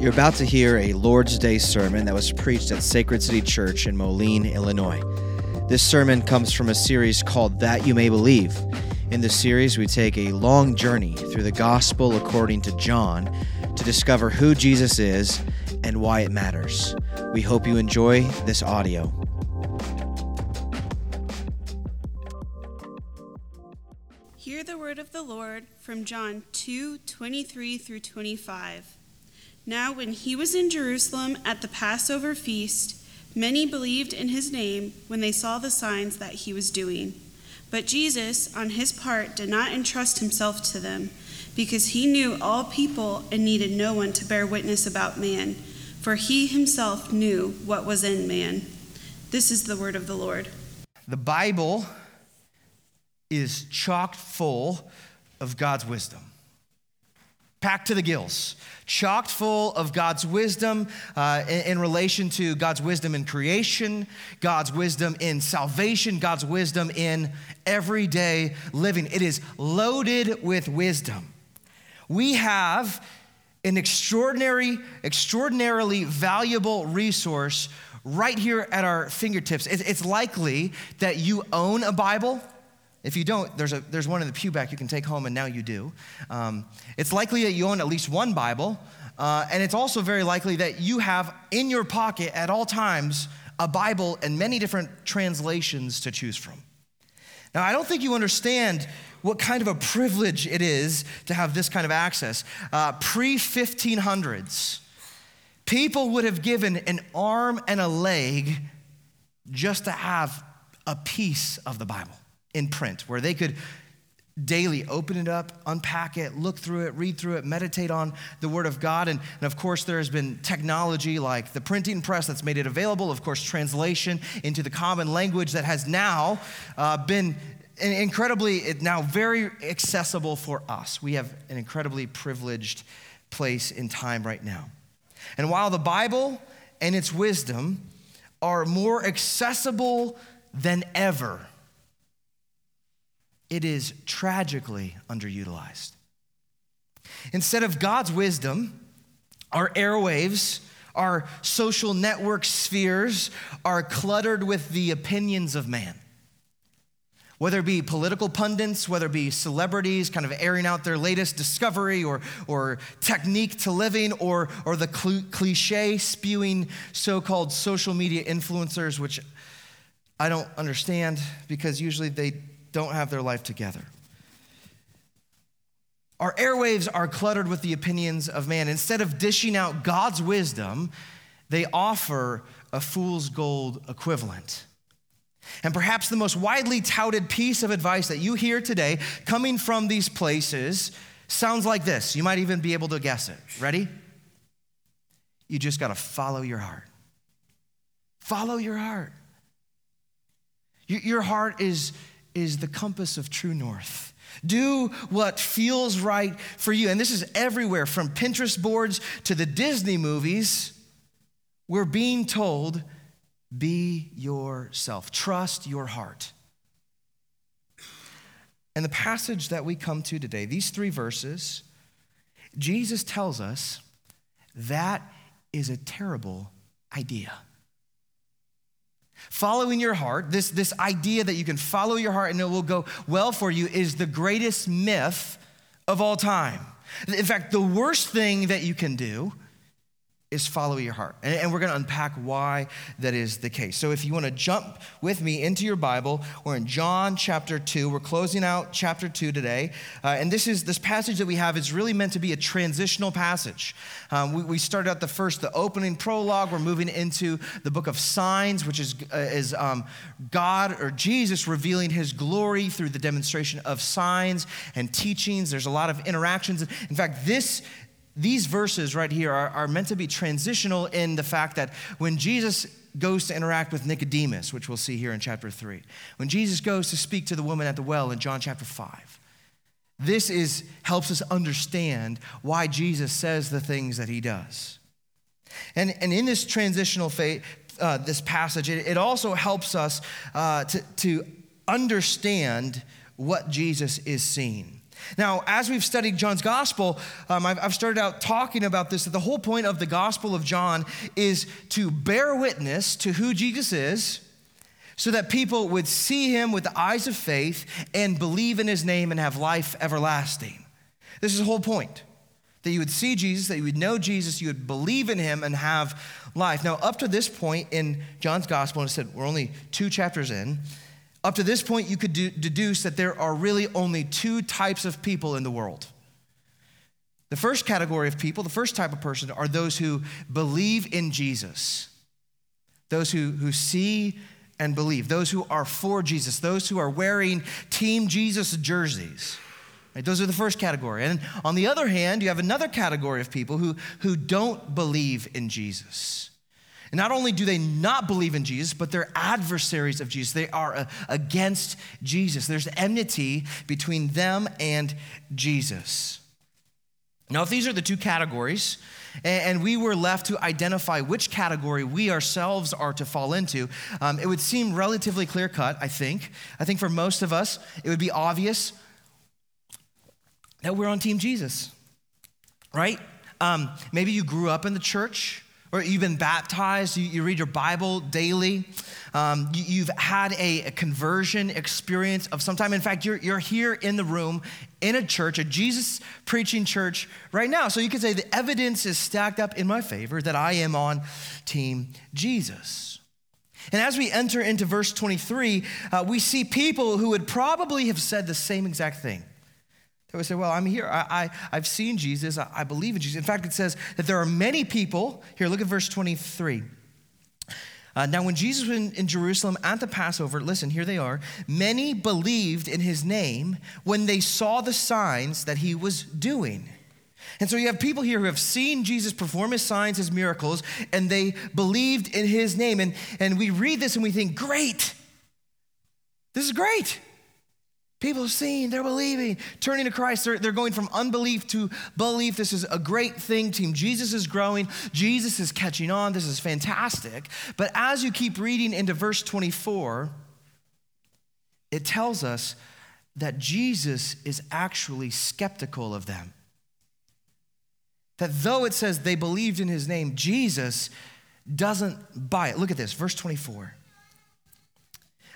You're about to hear a Lord's Day sermon that was preached at Sacred City Church in Moline, Illinois. This sermon comes from a series called That You May Believe. In the series, we take a long journey through the gospel according to John to discover who Jesus is and why it matters. We hope you enjoy this audio. Hear the word of the Lord from John 2 23 through 25. Now, when he was in Jerusalem at the Passover feast, many believed in his name when they saw the signs that he was doing. But Jesus, on his part, did not entrust himself to them, because he knew all people and needed no one to bear witness about man, for he himself knew what was in man. This is the word of the Lord. The Bible is chock full of God's wisdom packed to the gills, chocked full of God's wisdom uh, in, in, relation to God's wisdom in creation, God's wisdom in salvation, God's wisdom in everyday living. It is loaded with wisdom. We have an extraordinary, extraordinarily valuable resource right here at our fingertips. It's likely that you own a Bible if you don't, there's, a, there's one in the pew back you can take home, and now you do. Um, it's likely that you own at least one Bible, uh, and it's also very likely that you have in your pocket at all times a Bible and many different translations to choose from. Now, I don't think you understand what kind of a privilege it is to have this kind of access. Uh, Pre 1500s, people would have given an arm and a leg just to have a piece of the Bible in print where they could daily open it up, unpack it, look through it, read through it, meditate on the Word of God. And, and, of course, there has been technology like the printing press that's made it available, of course, translation into the common language that has now uh, been incredibly, now very accessible for us. We have an incredibly privileged place in time right now. And while the Bible and its wisdom are more accessible than ever, it is tragically underutilized. Instead of God's wisdom, our airwaves, our social network spheres are cluttered with the opinions of man. Whether it be political pundits, whether it be celebrities kind of airing out their latest discovery or, or technique to living, or, or the cliche spewing so called social media influencers, which I don't understand because usually they don't have their life together. Our airwaves are cluttered with the opinions of man. Instead of dishing out God's wisdom, they offer a fool's gold equivalent. And perhaps the most widely touted piece of advice that you hear today coming from these places sounds like this. You might even be able to guess it. Ready? You just got to follow your heart. Follow your heart. Your heart is is the compass of true north. Do what feels right for you. And this is everywhere from Pinterest boards to the Disney movies. We're being told be yourself, trust your heart. And the passage that we come to today, these three verses, Jesus tells us that is a terrible idea. Following your heart, this, this idea that you can follow your heart and it will go well for you, is the greatest myth of all time. In fact, the worst thing that you can do is follow your heart. And, and we're going to unpack why that is the case. So if you want to jump with me into your Bible, we're in John chapter 2. We're closing out chapter 2 today. Uh, and this is this passage that we have is really meant to be a transitional passage. Um, we, we started out the first, the opening prologue. We're moving into the book of signs, which is, uh, is um, God or Jesus revealing his glory through the demonstration of signs and teachings. There's a lot of interactions. In fact, this these verses right here are, are meant to be transitional in the fact that when Jesus goes to interact with Nicodemus, which we'll see here in chapter 3, when Jesus goes to speak to the woman at the well in John chapter 5, this is, helps us understand why Jesus says the things that he does. And, and in this transitional phase, uh, this passage, it, it, also helps us uh, to, to understand what Jesus is seeing. Now, as we've studied John's gospel, um, I've, I've started out talking about this that the whole point of the gospel of John is to bear witness to who Jesus is so that people would see him with the eyes of faith and believe in his name and have life everlasting. This is the whole point that you would see Jesus, that you would know Jesus, you would believe in him and have life. Now, up to this point in John's gospel, and I said we're only two chapters in, up to this point, you could do, deduce that there are really only two types of people in the world. The first category of people, the first type of person, are those who believe in Jesus, those who, who see and believe, those who are for Jesus, those who are wearing Team Jesus jerseys. Right? Those are the first category. And on the other hand, you have another category of people who, who don't believe in Jesus. And not only do they not believe in Jesus, but they're adversaries of Jesus. They are uh, against Jesus. There's enmity between them and Jesus. Now, if these are the two categories, and we were left to identify which category we ourselves are to fall into, um, it would seem relatively clear cut, I think. I think for most of us, it would be obvious that we're on Team Jesus, right? Um, maybe you grew up in the church or you've been baptized, you, you read your Bible daily, um, you, have had a, a, conversion experience of some time. In fact, you're, you're here in the room in a church, a Jesus preaching church right now. So you can say the evidence is stacked up in my favor that I am on Team Jesus. And as we enter into verse 23, uh, we see people who would probably have said the same exact thing. They would say, Well, I'm here. I, I, have seen Jesus. I, I believe in Jesus. In fact, it says that there are many people. Here, look at verse 23. Uh, now, when Jesus was in, in, Jerusalem at the Passover, listen, here they are. Many believed in his name when they saw the signs that he was doing. And so you have people here who have seen Jesus perform his signs, his miracles, and they believed in his name. And, and we read this and we think, great. This is great. People are seeing, they're believing, turning to Christ. They're, they're going from unbelief to belief. This is a great thing, team. Jesus is growing, Jesus is catching on. This is fantastic. But as you keep reading into verse 24, it tells us that Jesus is actually skeptical of them. That though it says they believed in his name, Jesus doesn't buy it. Look at this, verse 24.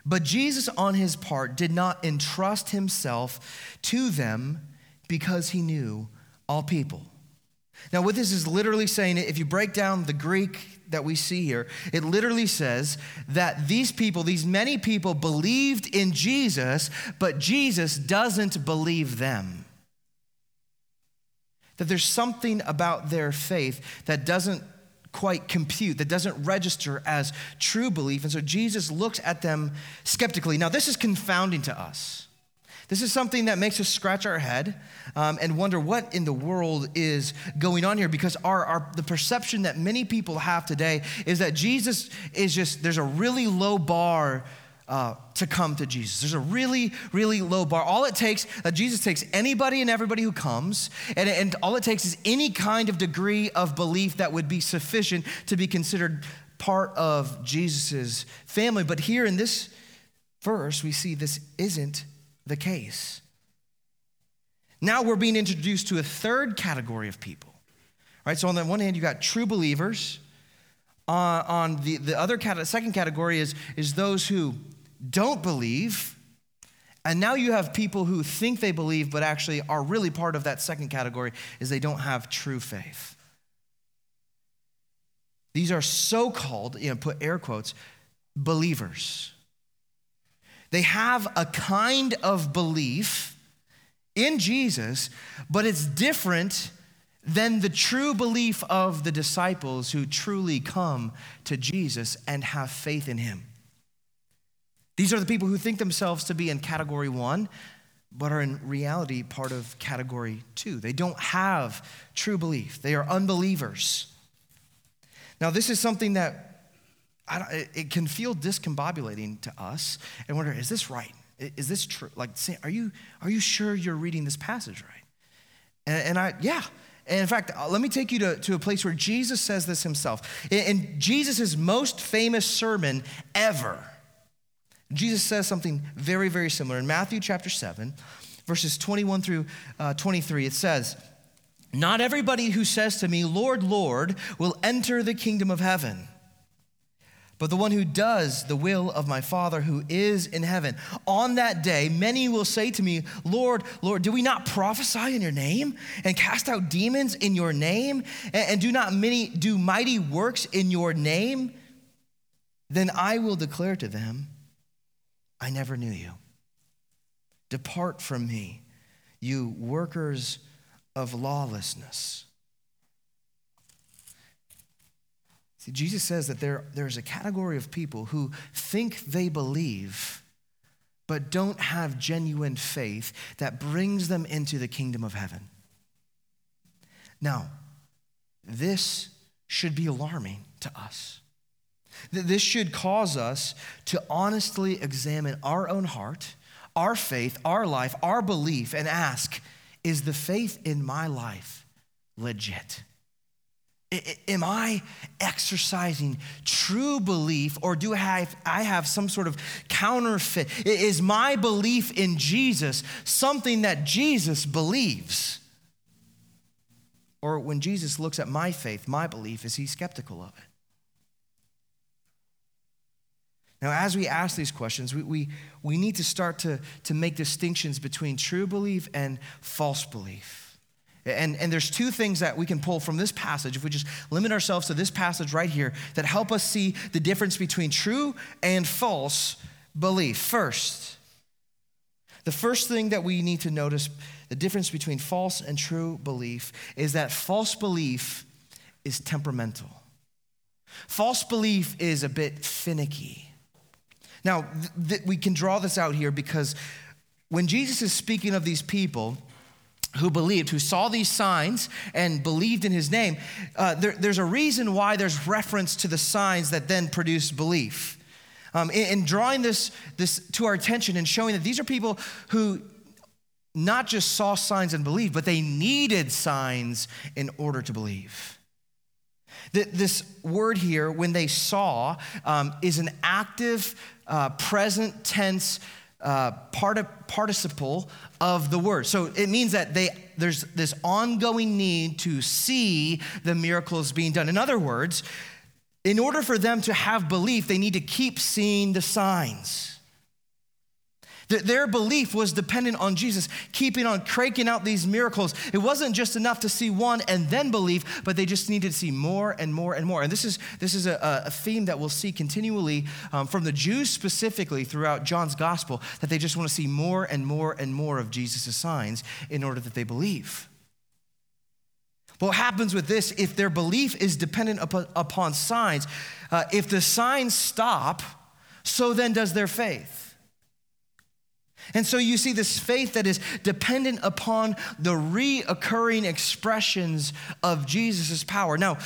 But Jesus, on his part, did not entrust himself to them because he knew all people. Now, what this is literally saying, if you break down the Greek that we see here, it literally says that these people, these many people, believed in Jesus, but Jesus doesn't believe them. That there's something about their faith that doesn't quite compute, that doesn't register as true belief. And so Jesus looks at them skeptically. Now, this is confounding to us. This is something that makes us scratch our head um, and wonder what in the world is going on here because our, our, the perception that many people have today is that Jesus is just, there's a really low bar uh, to come to Jesus. There's a really, really low bar. All it takes, uh, Jesus takes anybody and everybody who comes, and, and all it takes is any kind of degree of belief that would be sufficient to be considered part of Jesus' family. But here in this verse, we see this isn't the case. Now we're being introduced to a third category of people. Right? So on the one hand, you got true believers. Uh, on the, the other cat- second category is, is those who don't believe. And now you have people who think they believe, but actually are really part of that second category, is they don't have true faith. These are so called, you know, put air quotes, believers. They have a kind of belief in Jesus, but it's different than the true belief of the disciples who truly come to Jesus and have faith in him. These are the people who think themselves to be in category one, but are in reality part of category two. They don't have true belief, they are unbelievers. Now, this is something that it can feel discombobulating to us and wonder is this right? Is this true? Like, are you, are you sure you're reading this passage right? And, and I, yeah. And in fact, uh, let me take you to, to a place where Jesus says this himself. In, in Jesus' most famous sermon ever, Jesus says something very, very similar. In Matthew chapter 7, verses 21 through uh, 23, it says, Not everybody who says to me, Lord, Lord, will enter the kingdom of heaven but the one who does the will of my Father who is in heaven. On that day, many will say to me, Lord, Lord, do we not prophesy in your name and cast out demons in your name and, do not many do mighty works in your name? Then I will declare to them, I never knew you. Depart from me, you workers of lawlessness. See, Jesus says that there, there's a category of people who think they believe, but don't have genuine faith that brings them into the kingdom of heaven. Now, this should be alarming to us. This should cause us to honestly examine our own heart, our faith, our life, our belief, and ask is the faith in my life legit? Am I exercising true belief or do I have, I have some sort of counterfeit? Is my belief in Jesus something that Jesus believes? Or when Jesus looks at my faith, my belief, is he skeptical of it? Now, as we ask these questions, we, we, we need to start to, to make distinctions between true belief and false belief. And, and there's two things that we can pull from this passage, if we just limit ourselves to this passage right here, that help us see the difference between true and false belief. First, the first thing that we need to notice, the difference between false and true belief, is that false belief is temperamental. False belief is a bit finicky. Now, th- th- we can draw this out here because when Jesus is speaking of these people, who believed, who saw these signs and believed in his name, uh, there, there's a reason why there's reference to the signs that then produce belief. Um, in, in, drawing this, this to our attention and showing that these are people who not just saw signs and believed, but they needed signs in order to believe. This word here, when they saw, um, is an active, uh, present tense uh, participle of the word. So it means that they, there's this ongoing need to see the miracles being done. In other words, in order for them to have belief, they need to keep seeing the signs. Their belief was dependent on Jesus keeping on cranking out these miracles. It wasn't just enough to see one and then believe, but they just needed to see more and more and more. And this is, this is a, a theme that we'll see continually um, from the Jews specifically throughout John's gospel, that they just want to see more and more and more of Jesus' signs in order that they believe. What happens with this, if their belief is dependent upon, upon signs, uh, if the signs stop, so then does their faith. And so you see this faith that is dependent upon the reoccurring expressions of Jesus' power. Now,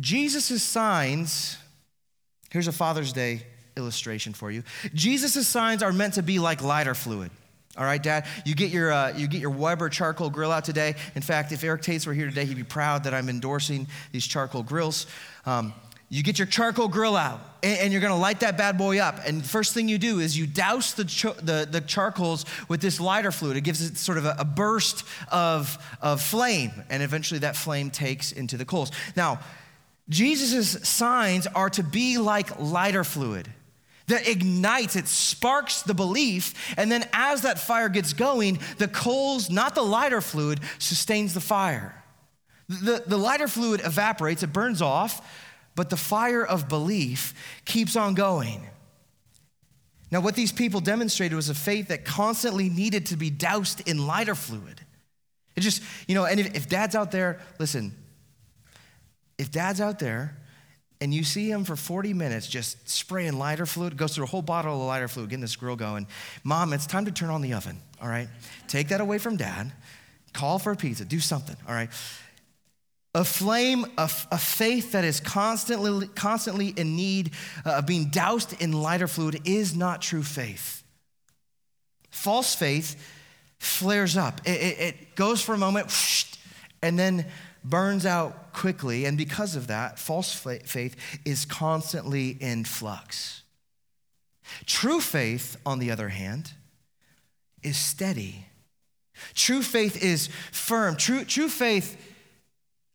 Jesus' signs, here's a Father's Day illustration for you. Jesus' signs are meant to be like lighter fluid. All right, Dad. You get your uh, you get your Weber charcoal grill out today. In fact, if Eric Tates were here today, he'd be proud that I'm endorsing these charcoal grills. Um, you get your charcoal grill out and, and you're gonna light that bad boy up. And first thing you do is you douse the, the, the, charcoals with this lighter fluid. It gives it sort of a, a burst of, of flame, and eventually that flame takes into the coals. Now, Jesus' signs are to be like lighter fluid that ignites, it sparks the belief, and then as that fire gets going, the coals, not the lighter fluid, sustains the fire. The, the lighter fluid evaporates, it burns off, but the fire of belief keeps on going. Now, what these people demonstrated was a faith that constantly needed to be doused in lighter fluid. It just, you know, and if, if dad's out there, listen, if dad's out there and you see him for 40 minutes just spraying lighter fluid, goes through a whole bottle of lighter fluid, getting this grill going, mom, it's time to turn on the oven, all right? Take that away from dad, call for a pizza, do something, all right? A flame of a faith that is constantly, constantly in need uh, of being doused in lighter fluid is not true faith. False faith flares up. It, it, it goes for a moment and then burns out quickly. And because of that, false faith is constantly in flux. True faith, on the other hand, is steady. True faith is firm. True, true faith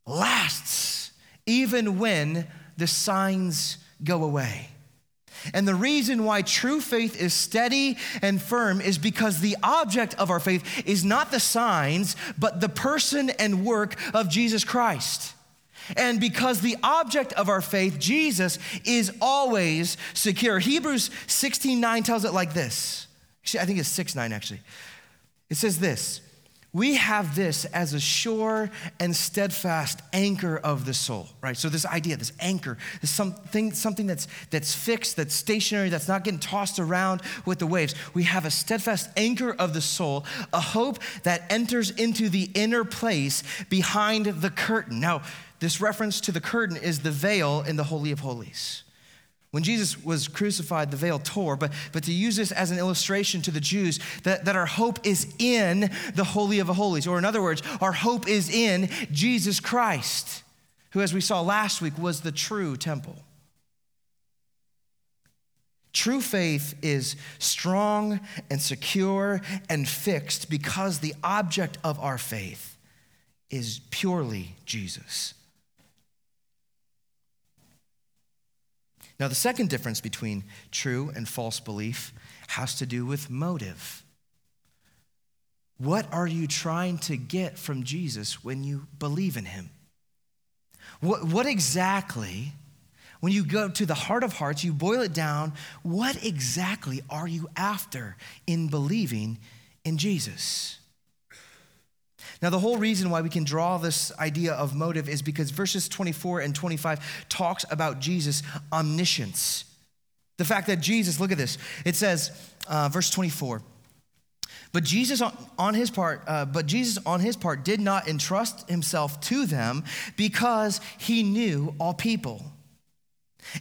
lasts even when the signs go away. And the reason why true faith is steady and firm is because the object of our faith is not the signs, but the person and work of Jesus Christ. And because the object of our faith, Jesus, is always secure. Hebrews 16 9 tells it like this. I think it's 6 9 actually. It says this we have this as a sure and steadfast anchor of the soul, right? So this idea, this anchor, this something, something that's, that's fixed, that's stationary, that's not getting tossed around with the waves. We have a steadfast anchor of the soul, a hope that enters into the inner place behind the curtain. Now, this reference to the curtain is the veil in the Holy of Holies. When Jesus was crucified, the veil tore, but, but to use this as an illustration to the Jews that, that our hope is in the Holy of Holies, or in other words, our hope is in Jesus Christ, who, as we saw last week, was the true temple. True faith is strong and secure and fixed because the object of our faith is purely Jesus. Now, the second difference between true and false belief has to do with motive. What are you trying to get from Jesus when you believe in him? What, what exactly, when you go to the heart of hearts, you boil it down, what exactly are you after in believing in Jesus? Now, the whole reason why we can draw this idea of motive is because verses 24 and 25 talks about Jesus' omniscience. The fact that Jesus, look at this, it says, uh, verse 24, but Jesus on his part, uh, but Jesus on his part did not entrust himself to them because he knew all people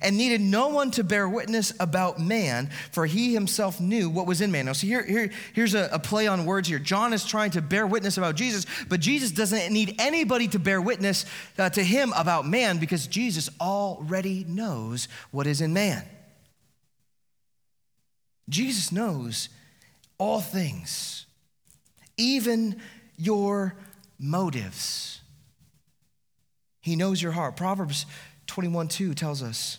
and needed no one to bear witness about man, for he himself knew what was in man. Now, see, here, here, here's a, a, play on words here. John is trying to bear witness about Jesus, but Jesus doesn't need anybody to bear witness uh, to him about man because Jesus already knows what is in man. Jesus knows all things, even your motives. He knows your heart. Proverbs 21 2 tells us,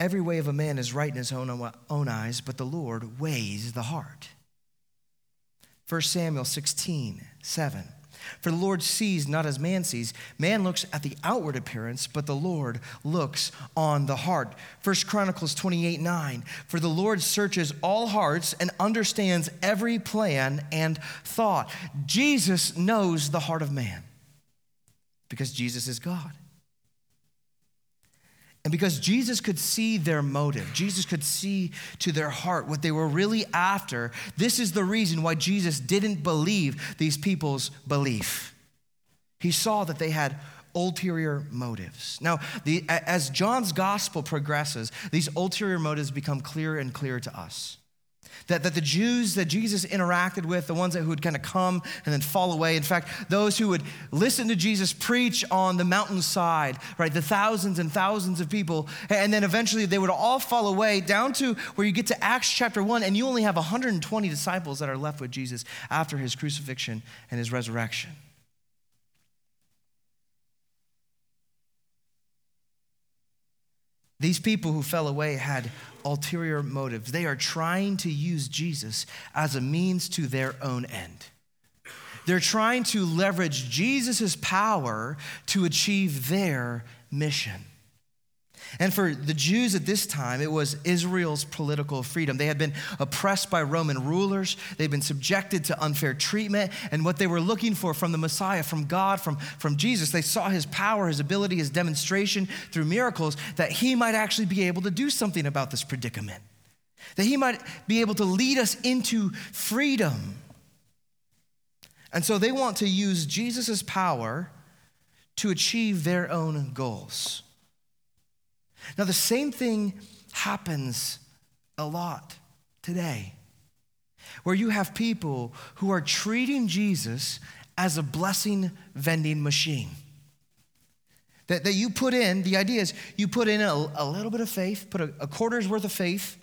Every way of a man is right in his own, own eyes, but the Lord weighs the heart. 1 Samuel 16 7. For the Lord sees not as man sees. Man looks at the outward appearance, but the Lord looks on the heart. 1 Chronicles 28 9. For the Lord searches all hearts and understands every plan and thought. Jesus knows the heart of man because Jesus is God. And because Jesus could see their motive, Jesus could see to their heart what they were really after, this is the reason why Jesus didn't believe these people's belief. He saw that they had ulterior motives. Now, the, as John's gospel progresses, these ulterior motives become clearer and clearer to us. That, that the Jews that Jesus interacted with, the ones that who would kind of come and then fall away, in fact, those who would listen to Jesus preach on the mountainside, right, the thousands and thousands of people, and then eventually they would all fall away down to where you get to Acts chapter 1, and you only have 120 disciples that are left with Jesus after his crucifixion and his resurrection. These people who fell away had ulterior motives. They are trying to use Jesus as a means to their own end. They're trying to leverage Jesus' power to achieve their mission. And for the Jews at this time, it was Israel's political freedom. They had been oppressed by Roman rulers, they'd been subjected to unfair treatment. And what they were looking for from the Messiah, from God, from, from Jesus, they saw his power, his ability, his demonstration through miracles that he might actually be able to do something about this predicament, that he might be able to lead us into freedom. And so they want to use Jesus' power to achieve their own goals. Now, the same thing happens a lot today, where you have people who are treating Jesus as a blessing vending machine. That, that you put in, the idea is you put in a, a little bit of faith, put a, a quarter's worth of faith,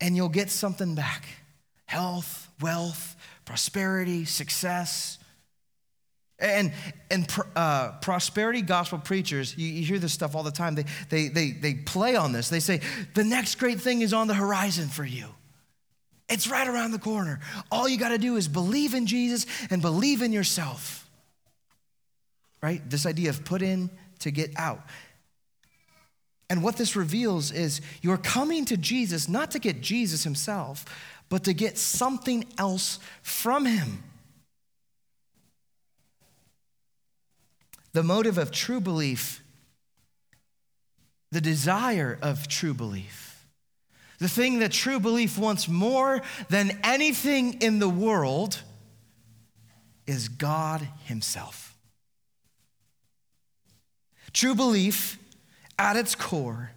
and you'll get something back. health, wealth, prosperity, success. And, and uh, prosperity gospel preachers, you, you, hear this stuff all the time. They, they, they, they play on this. They say, the next great thing is on the horizon for you. It's right around the corner. All you got to do is believe in Jesus and believe in yourself. Right? This idea of put in to get out. And what this reveals is you're coming to Jesus not to get Jesus himself, but to get something else from him. The motive of true belief, the desire of true belief, the thing that true belief wants more than anything in the world is God Himself. True belief, at its core,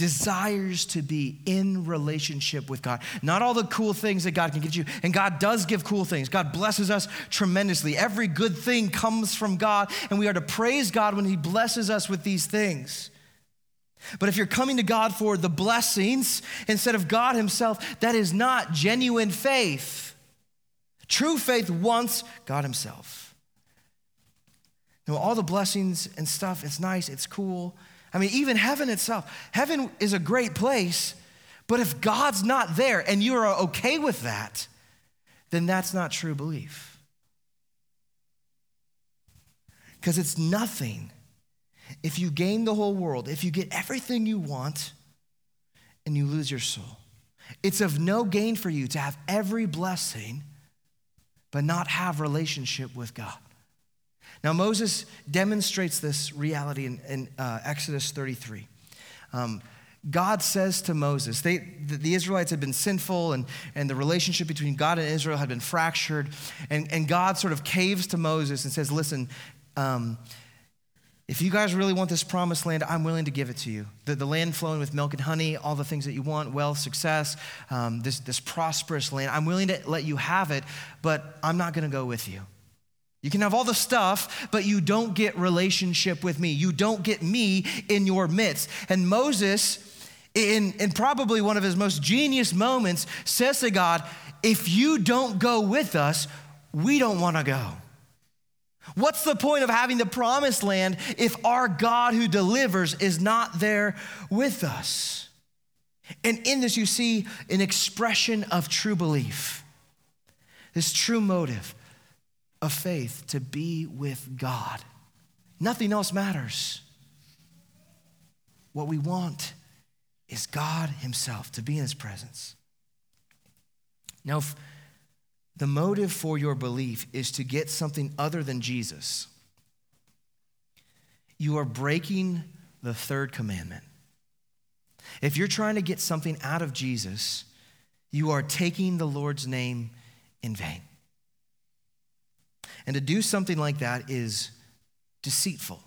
desires to be in relationship with God. Not all the cool things that God can give you, and God does give cool things. God blesses us tremendously. Every good thing comes from God, and we are to praise God when He blesses us with these things. But if you're coming to God for the blessings instead of God Himself, that is not genuine faith. True faith wants God Himself. Now, all the blessings and stuff, it's nice, it's cool. I mean, even heaven itself, heaven is a great place, but if God's not there and you are okay with that, then that's not true belief. Because it's nothing if you gain the whole world, if you get everything you want and you lose your soul. It's of no gain for you to have every blessing but not have relationship with God. Now, Moses demonstrates this reality in, in uh, Exodus 33. Um, God says to Moses, they, the, the, Israelites had been sinful and, and the relationship between God and Israel had been fractured. And, and God sort of caves to Moses and says, Listen, um, if you guys really want this promised land, I'm willing to give it to you. The, the land flowing with milk and honey, all the things that you want, wealth, success, um, this, this prosperous land, I'm willing to let you have it, but I'm not going to go with you. You can have all the stuff, but you don't get relationship with me. You don't get me in your midst. And Moses, in, in probably one of his most genius moments, says to God, If you don't go with us, we don't want to go. What's the point of having the promised land if our God who delivers is not there with us? And in this, you see an expression of true belief, this true motive of faith to be with God. Nothing else matters. What we want is God Himself, to be in His presence. Now, if the motive for your belief is to get something other than Jesus, you are breaking the third commandment. If you're trying to get something out of Jesus, you are taking the Lord's name in vain. And to do something like that is deceitful.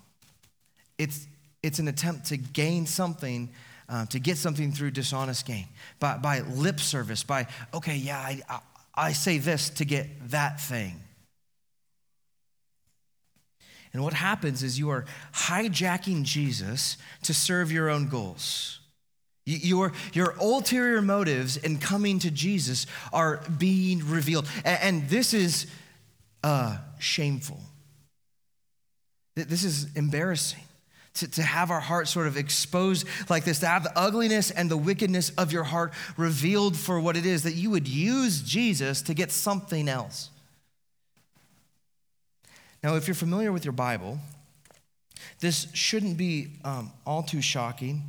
It's, it's an attempt to gain something, uh, to get something through dishonest gain, by, by lip service, by, okay, yeah, I, I, I say this to get that thing. And what happens is you are hijacking Jesus to serve your own goals. Your, your ulterior motives in coming to Jesus are being revealed. And, and this is uh, shameful. This is embarrassing to, to have our heart sort of exposed like this, to have the ugliness and the wickedness of your heart revealed for what it is, that you would use Jesus to get something else. Now, if you're familiar with your Bible, this shouldn't be um, all too shocking.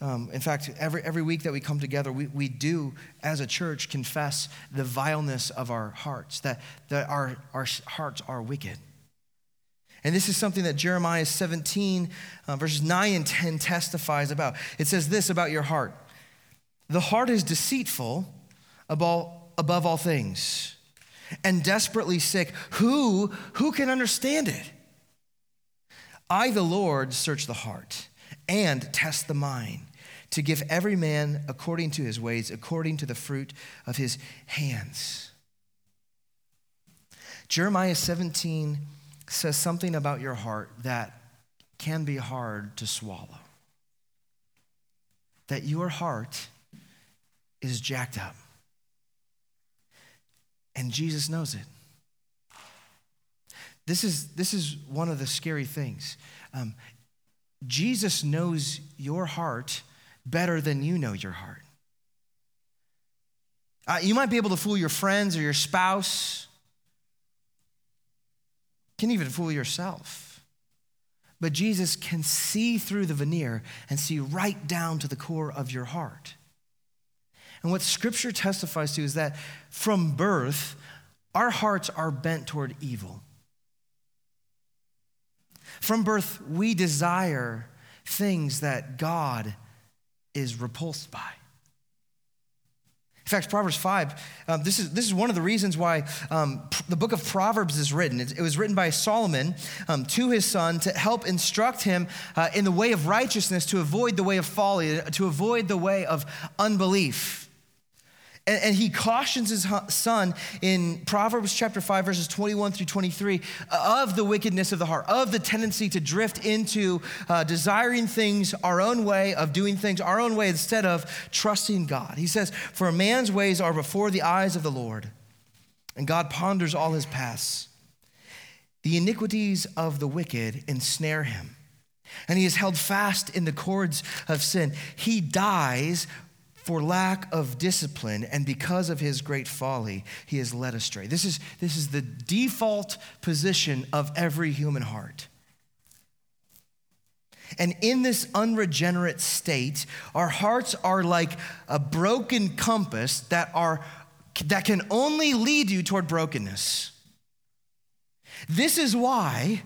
Um, in fact, every, every week that we come together, we, we do, as a church, confess the vileness of our hearts, that, that our, our hearts are wicked. And this is something that Jeremiah 17, uh, verses 9 and 10 testifies about. It says this about your heart The heart is deceitful above, above all things and desperately sick. Who, who can understand it? I, the Lord, search the heart and test the mind to give every man according to his ways, according to the fruit of his hands. Jeremiah 17 says something about your heart that can be hard to swallow. That your heart is jacked up. And Jesus knows it. This is, this is one of the scary things. Um, Jesus knows your heart better than you know your heart. Uh, you might be able to fool your friends or your spouse, can even fool yourself. But Jesus can see through the veneer and see right down to the core of your heart. And what scripture testifies to is that from birth, our hearts are bent toward evil. From birth, we desire things that God is repulsed by. In fact, Proverbs 5, um, this, is, this is one of the reasons why um, the book of Proverbs is written. It, it was written by Solomon um, to his son to help instruct him uh, in the way of righteousness, to avoid the way of folly, to avoid the way of unbelief. And, and, he cautions his son in Proverbs chapter 5, verses 21 through 23, uh, of the wickedness of the heart, of the tendency to drift into uh, desiring things our own way, of doing things our own way instead of trusting God. He says, For a man's ways are before the eyes of the Lord, and God ponders all his paths. The iniquities of the wicked ensnare him and he is held fast in the cords of sin. He dies for lack of discipline and because of his great folly, he is led astray. This is, this is the default position of every human heart. And in this unregenerate state, our hearts are like a broken compass that, are, that can only lead you toward brokenness. This is why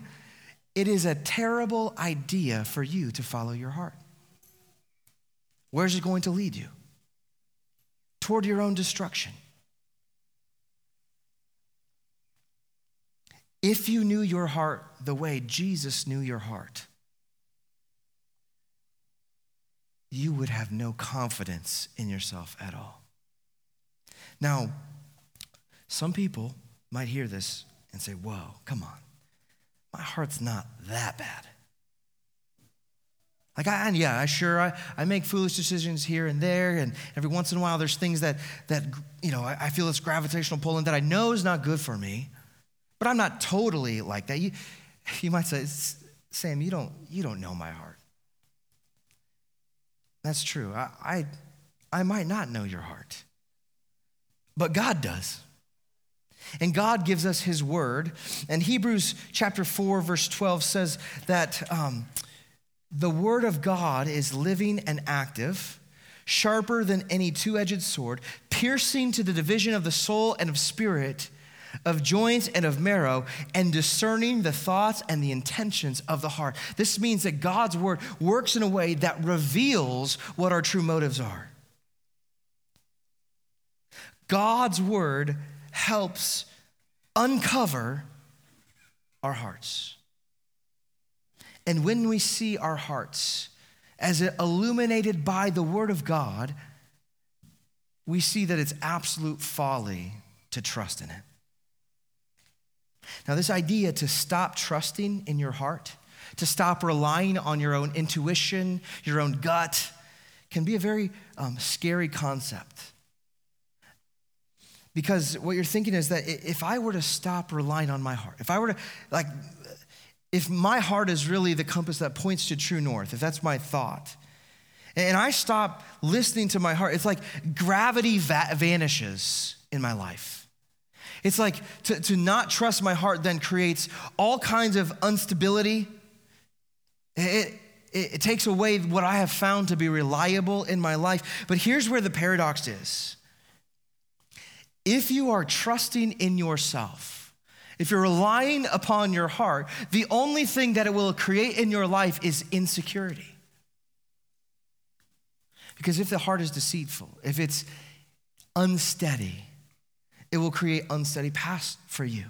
it is a terrible idea for you to follow your heart. Where's it going to lead you? Toward your own destruction. If you knew your heart the way Jesus knew your heart, you would have no confidence in yourself at all. Now, some people might hear this and say, Whoa, come on. My heart's not that bad. Like, I, and yeah, I sure, I, I make foolish decisions here and there, and every once in a while there's things that, that you know, I, I feel this gravitational pull in that I know is not good for me, but I'm not totally like that. You, you might say, Sam, you don't, you don't know my heart. That's true. I, I, I might not know your heart, but God does. And God gives us His word. And Hebrews chapter 4, verse 12 says that. Um, the word of God is living and active, sharper than any two edged sword, piercing to the division of the soul and of spirit, of joints and of marrow, and discerning the thoughts and the intentions of the heart. This means that God's word works in a way that reveals what our true motives are. God's word helps uncover our hearts. And when we see our hearts as illuminated by the Word of God, we see that it's absolute folly to trust in it. Now, this idea to stop trusting in your heart, to stop relying on your own intuition, your own gut, can be a very um, scary concept. Because what you're thinking is that if I were to stop relying on my heart, if I were to, like, if my heart is really the compass that points to true north, if that's my thought, and I stop listening to my heart, it's like gravity va- vanishes in my life. It's like to, to not trust my heart then creates all kinds of instability. It, it, it takes away what I have found to be reliable in my life. But here's where the paradox is if you are trusting in yourself, if you're relying upon your heart, the only thing that it will create in your life is insecurity. Because if the heart is deceitful, if it's unsteady, it will create unsteady paths for you.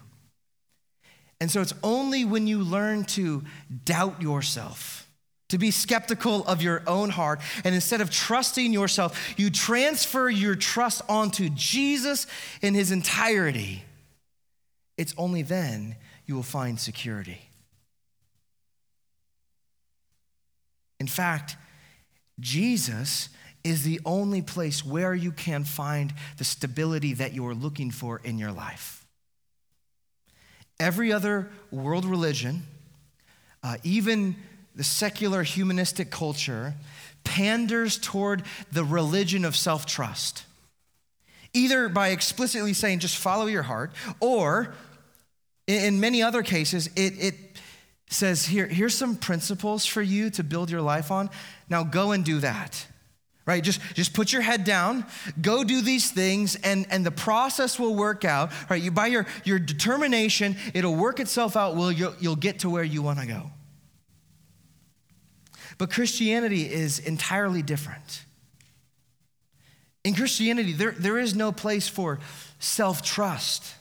And so it's only when you learn to doubt yourself, to be skeptical of your own heart, and instead of trusting yourself, you transfer your trust onto Jesus in his entirety it's only then you will find security. In fact, Jesus is the only place where you can find the stability that you are looking for in your life. Every other world religion, uh, even the secular humanistic culture, panders toward the religion of self trust. Either by explicitly saying, just follow your heart, or in many other cases, it, it says, Here, here's some principles for you to build your life on. Now go and do that. Right? Just, just put your head down, go do these things, and, and the process will work out. Right? You by your, your determination, it'll work itself out. Will you'll, you'll get to where you want to go. But Christianity is entirely different. In Christianity, there, there is no place for self trust.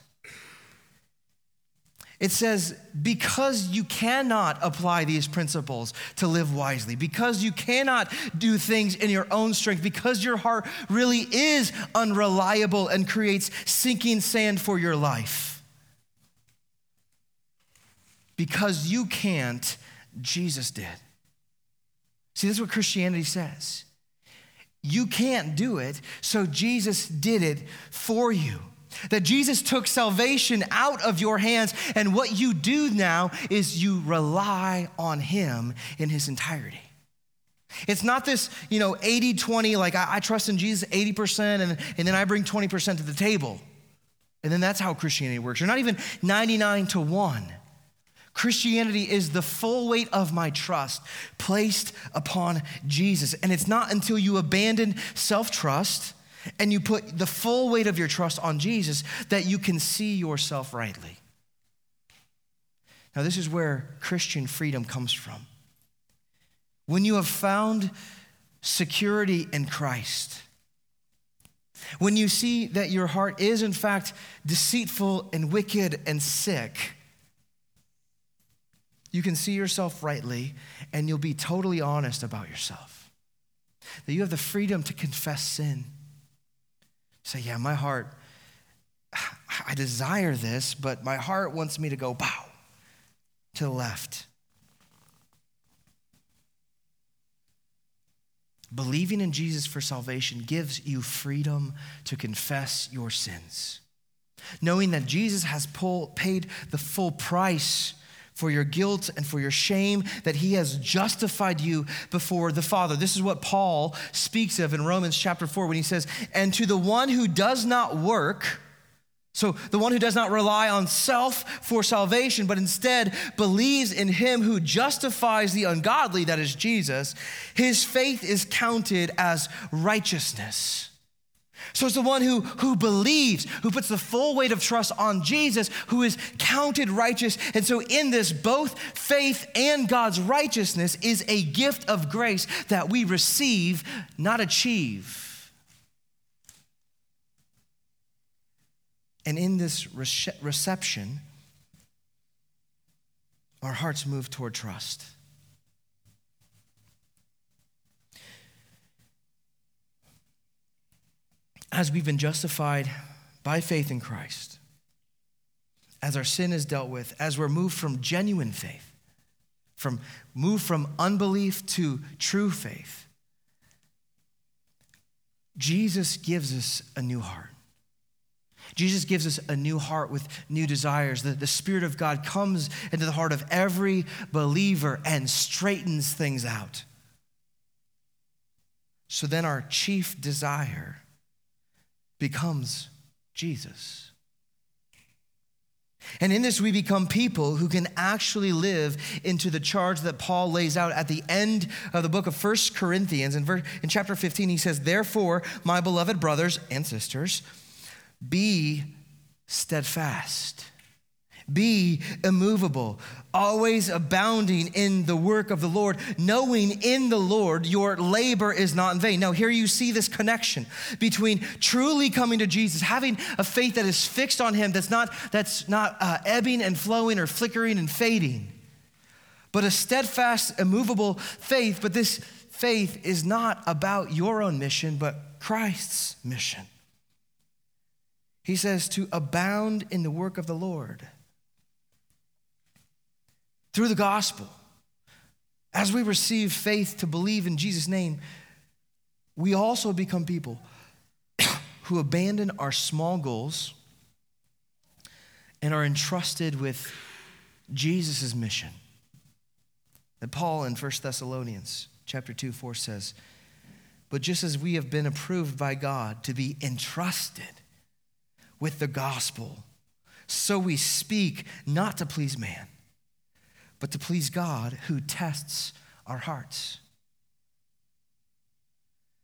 It says, because you cannot apply these principles to live wisely, because you cannot do things in your own strength, because your heart really is unreliable and creates sinking sand for your life. Because you can't, Jesus did. See, this is what Christianity says. You can't do it, so Jesus did it for you. That Jesus took salvation out of your hands, and what you do now is you rely on Him in His entirety. It's not this, you know, 80 20, like I, I trust in Jesus 80%, and, and then I bring 20% to the table. And then that's how Christianity works. You're not even 99 to 1. Christianity is the full weight of my trust placed upon Jesus. And it's not until you abandon self trust and you put the full weight of your trust on Jesus that you can see yourself rightly. Now, this is where Christian freedom comes from. When you have found security in Christ, when you see that your heart is, in fact, deceitful and wicked and sick, you can see yourself rightly and you'll be totally honest about yourself. That you have the freedom to confess sin Say, yeah, my heart, I desire this, but my heart wants me to go bow to the left. Believing in Jesus for salvation gives you freedom to confess your sins. Knowing that Jesus has paid the full price for your guilt and for your shame, that he has justified you before the Father. This is what Paul speaks of in Romans chapter 4 when he says, And to the one who does not work, so the one who does not rely on self for salvation, but instead believes in him who justifies the ungodly, that is Jesus, his faith is counted as righteousness. So it's the one who, who believes, who puts the full weight of trust on Jesus, who is counted righteous. And so, in this, both faith and God's righteousness is a gift of grace that we receive, not achieve. And in this reception, our hearts move toward trust. As we've been justified by faith in Christ, as our sin is dealt with, as we're moved from genuine faith, from moved from unbelief to true faith, Jesus gives us a new heart. Jesus gives us a new heart with new desires. The, the Spirit of God comes into the heart of every believer and straightens things out. So then, our chief desire becomes Jesus. And in this, we become people who can actually live into the charge that Paul lays out at the end of the book of First Corinthians. In, verse, in chapter 15, he says, Therefore, my beloved brothers and sisters, be steadfast be immovable, always abounding in the work of the Lord, knowing in the Lord your labor is not in vain. Now, here you see this connection between truly coming to Jesus, having a faith that is fixed on Him, that's not, that's not uh, ebbing and flowing or flickering and fading, but a steadfast, immovable faith. But this faith is not about your own mission, but Christ's mission. He says to abound in the work of the Lord through the gospel, as we receive faith to believe in Jesus' name, we also become people who abandon our small goals and are entrusted with Jesus' mission. That Paul in 1 Thessalonians chapter 2, 4 says, But just as we have been approved by God to be entrusted with the gospel, so we speak not to please man, but to please God who tests our hearts.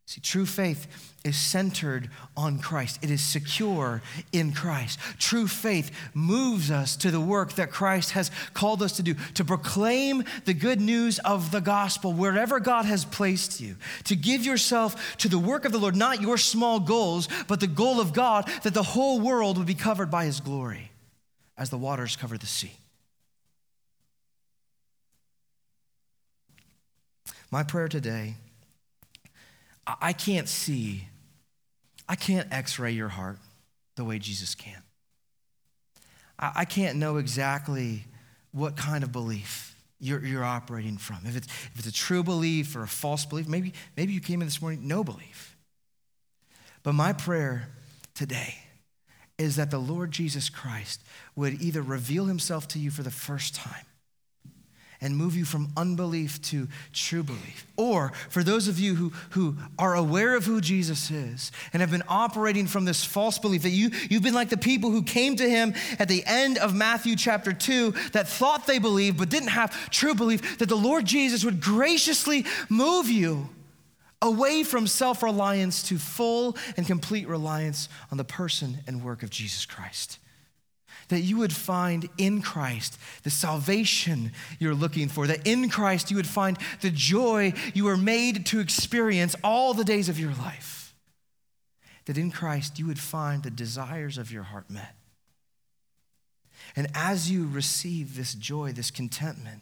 See, true faith is centered on Christ. It is secure in Christ. True faith moves us to the work that Christ has called us to do, to proclaim the good news of the gospel wherever God has placed you, to give yourself to the work of the Lord, not your small goals, but the goal of God that the whole world would be covered by his glory as the waters cover the sea. My prayer today I can't see, I can't x ray your heart the way Jesus can. I can't know exactly what kind of belief you're, you're operating from. If it's, if it's a true belief or a false belief, maybe, maybe you came in this morning, no belief. But my prayer today is that the Lord Jesus Christ would either reveal himself to you for the first time and move you from unbelief to true belief. Or for those of you who, who are aware of who Jesus is and have been operating from this false belief that you, you've been like the people who came to him at the end of Matthew chapter 2 that thought they believed but didn't have true belief, that the Lord Jesus would graciously move you away from self reliance to full and complete reliance on the person and work of Jesus Christ that you would find in Christ the salvation you're looking for, that in Christ you would find the joy you were made to experience all the days of your life, that in Christ you would find the desires of your heart met. And as you receive this joy, this contentment,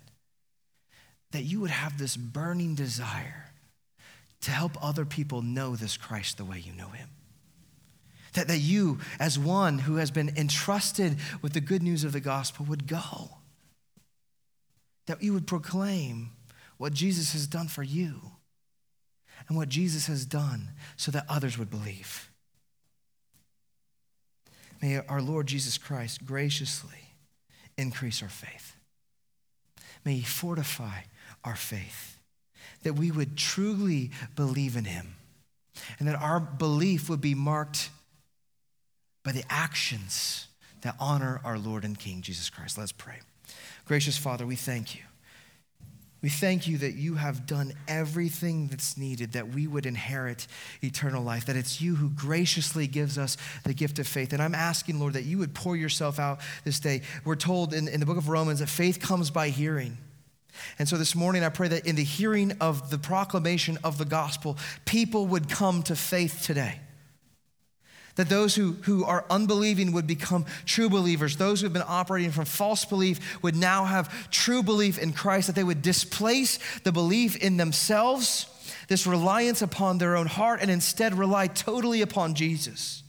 that you would have this burning desire to help other people know this Christ the way you know him. That, that you, as one who has been entrusted with the good news of the gospel, would go. That you would proclaim what Jesus has done for you and what Jesus has done so that others would believe. May our Lord Jesus Christ graciously increase our faith. May He fortify our faith, that we would truly believe in Him, and that our belief would be marked by the actions that honor our Lord and King Jesus Christ. Let's pray. Gracious Father, we thank you. We thank you that you have done everything that's needed that we would inherit eternal life, that it's you who graciously gives us the gift of faith. And I'm asking, Lord, that you would pour yourself out this day. We're told in, in the book of Romans that faith comes by hearing. And so this morning, I pray that in the hearing of the proclamation of the gospel, people would come to faith today. That those who, who are unbelieving would become true believers. Those who have been operating from false belief would now have true belief in Christ, that they would displace the belief in themselves, this reliance upon their own heart, and instead rely totally upon Jesus.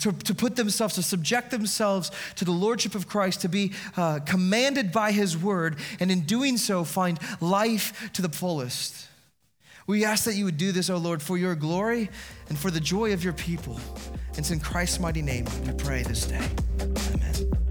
To, to put themselves, to subject themselves to the Lordship of Christ, to be uh, commanded by His word, and in doing so, find life to the fullest. We ask that you would do this, O Lord, for your glory and for the joy of your people. And it's in Christ's mighty name we pray this day. Amen.